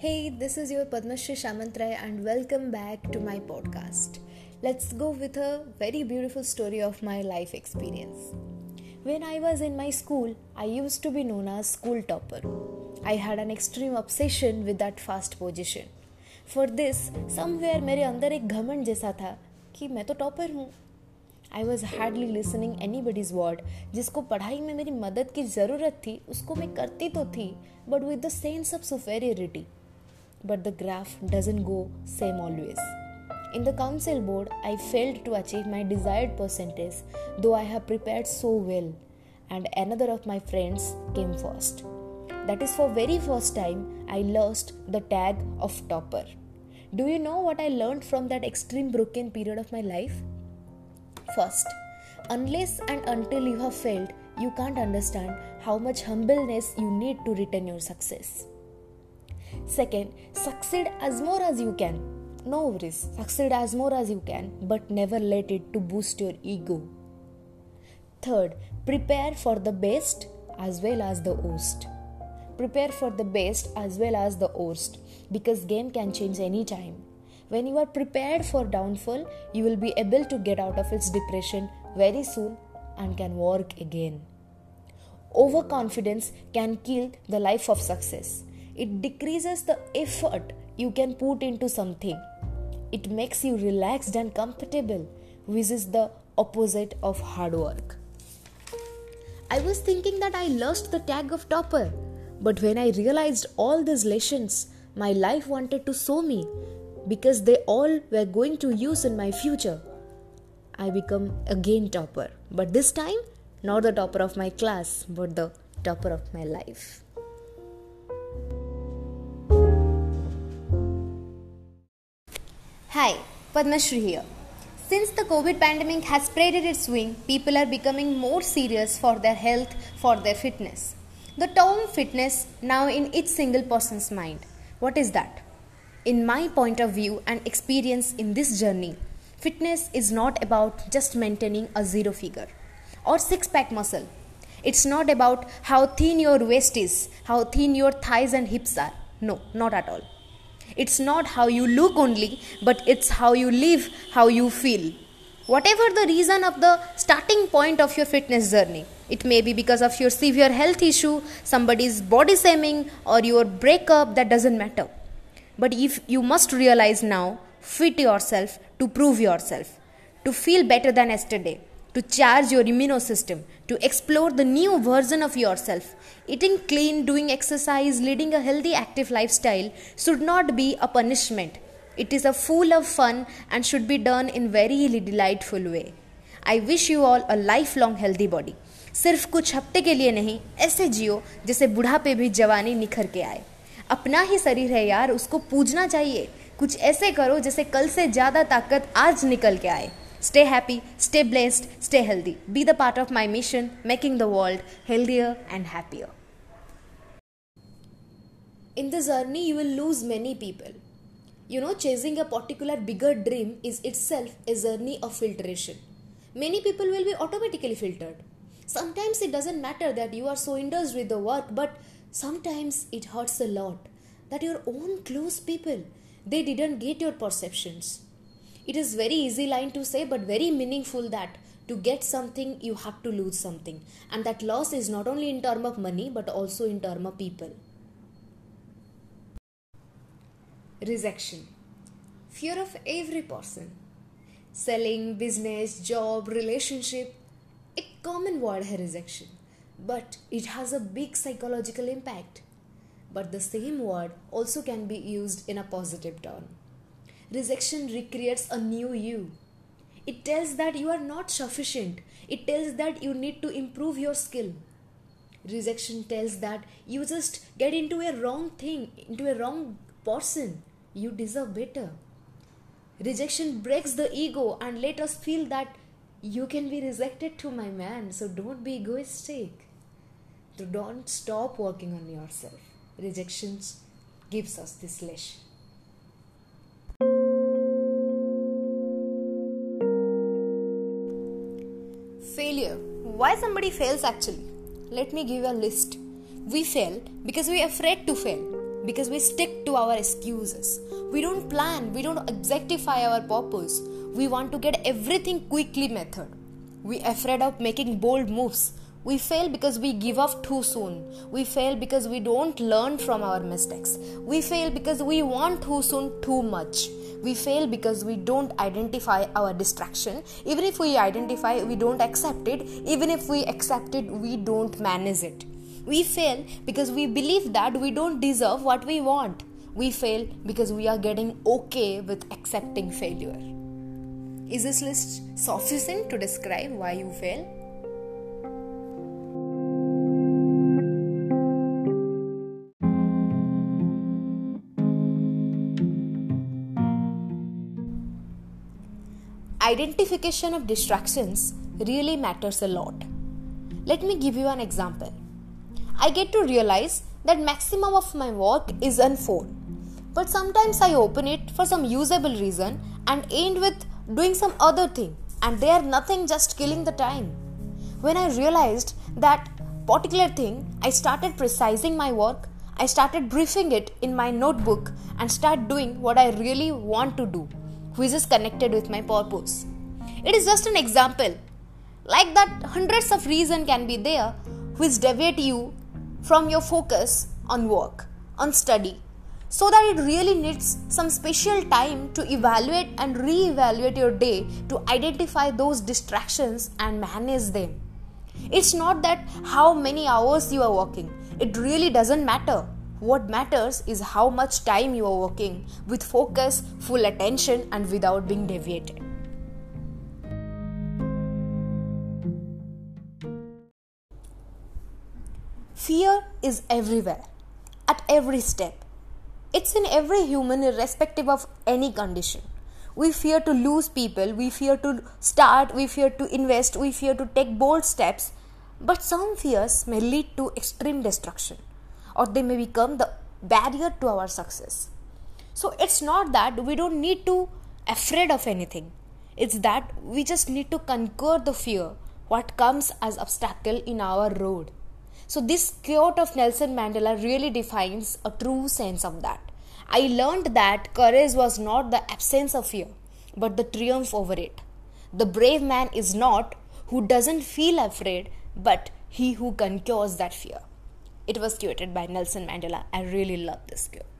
Hey, this is your Padmashri Shamantray and welcome back to my podcast. Let's go with a very beautiful story of my life experience. When I was in my school, I used to be known as school topper. I had an extreme obsession with that fast position. For this, somewhere मेरे अंदर एक घमंड जैसा था कि मैं तो topper हूँ I was hardly listening anybody's word जिसको पढ़ाई में मेरी मदद की ज़रूरत थी उसको मैं करती तो थी but with the sense of superiority but the graph doesn't go same always. In the council board, I failed to achieve my desired percentage, though I have prepared so well, and another of my friends came first. That is for very first time I lost the tag of topper. Do you know what I learned from that extreme broken period of my life? First, unless and until you have failed, you can't understand how much humbleness you need to retain your success. Second, succeed as more as you can. No worries, succeed as more as you can, but never let it to boost your ego. Third, prepare for the best as well as the worst. Prepare for the best as well as the worst because game can change anytime. When you are prepared for downfall, you will be able to get out of its depression very soon and can work again. Overconfidence can kill the life of success. It decreases the effort you can put into something. It makes you relaxed and comfortable, which is the opposite of hard work. I was thinking that I lost the tag of topper, but when I realized all these lessons my life wanted to show me because they all were going to use in my future, I become again topper. But this time, not the topper of my class, but the topper of my life. Hi, Padmashri here. Since the COVID pandemic has spreaded its wing, people are becoming more serious for their health, for their fitness. The term fitness now in each single person's mind. What is that? In my point of view and experience in this journey, fitness is not about just maintaining a zero figure or six pack muscle. It's not about how thin your waist is, how thin your thighs and hips are. No, not at all. It's not how you look only, but it's how you live, how you feel. Whatever the reason of the starting point of your fitness journey, it may be because of your severe health issue, somebody's body shaming, or your breakup, that doesn't matter. But if you must realize now, fit yourself to prove yourself, to feel better than yesterday, to charge your immune system, to explore the new version of yourself. Eating clean, doing exercise, leading a healthy, active lifestyle should not be a punishment. It is a full of fun and should be done in very delightful way. I wish you all a lifelong healthy body. सिर्फ़ कुछ हफ़्ते के लिए नहीं ऐसे जियो जैसे बुढ़ापे भी जवानी निखर के आए अपना ही शरीर है यार उसको पूजना चाहिए कुछ ऐसे करो जैसे कल से ज़्यादा ताकत आज निकल के आए Stay happy, stay blessed, stay healthy. Be the part of my mission, making the world healthier and happier. In the journey, you will lose many people. You know, chasing a particular bigger dream is itself a journey of filtration. Many people will be automatically filtered. Sometimes it doesn't matter that you are so indulged with the work, but sometimes it hurts a lot that your own close people they didn't get your perceptions it is very easy line to say but very meaningful that to get something you have to lose something. And that loss is not only in term of money but also in term of people. Rejection. Fear of every person. Selling business job relationship. A common word है rejection. But it has a big psychological impact. But the same word also can be used in a positive tone rejection recreates a new you. It tells that you are not sufficient. It tells that you need to improve your skill. Rejection tells that you just get into a wrong thing, into a wrong person. You deserve better. Rejection breaks the ego and let us feel that you can be rejected to my man. So don't be egoistic. Don't stop working on yourself. Rejections gives us this lesson. Failure. Why somebody fails actually? Let me give you a list. We fail because we are afraid to fail. because we stick to our excuses. We don't plan, we don't objectify our purpose. We want to get everything quickly method. We afraid of making bold moves. We fail because we give up too soon. We fail because we don't learn from our mistakes. We fail because we want too soon too much. We fail because we don't identify our distraction. Even if we identify, we don't accept it. Even if we accept it, we don't manage it. We fail because we believe that we don't deserve what we want. We fail because we are getting okay with accepting failure. Is this list sufficient to describe why you fail? Identification of distractions really matters a lot. Let me give you an example. I get to realize that maximum of my work is on phone. But sometimes I open it for some usable reason and end with doing some other thing and they are nothing just killing the time. When I realized that particular thing, I started precising my work, I started briefing it in my notebook and start doing what I really want to do, is connected with my purpose. It is just an example. Like that, hundreds of reasons can be there which deviate you from your focus on work, on study, so that it really needs some special time to evaluate and re-evaluate your day to identify those distractions and manage them. It's not that how many hours you are working, it really doesn't matter. What matters is how much time you are working with focus, full attention, and without being deviated. Fear is everywhere, at every step. It's in every human, irrespective of any condition. We fear to lose people, we fear to start, we fear to invest, we fear to take bold steps. But some fears may lead to extreme destruction, or they may become the barrier to our success. So it's not that we don't need to afraid of anything. It's that we just need to conquer the fear what comes as obstacle in our road. So, this quote of Nelson Mandela really defines a true sense of that. I learned that courage was not the absence of fear, but the triumph over it. The brave man is not who doesn't feel afraid, but he who conquers that fear. It was quoted by Nelson Mandela. I really love this quote.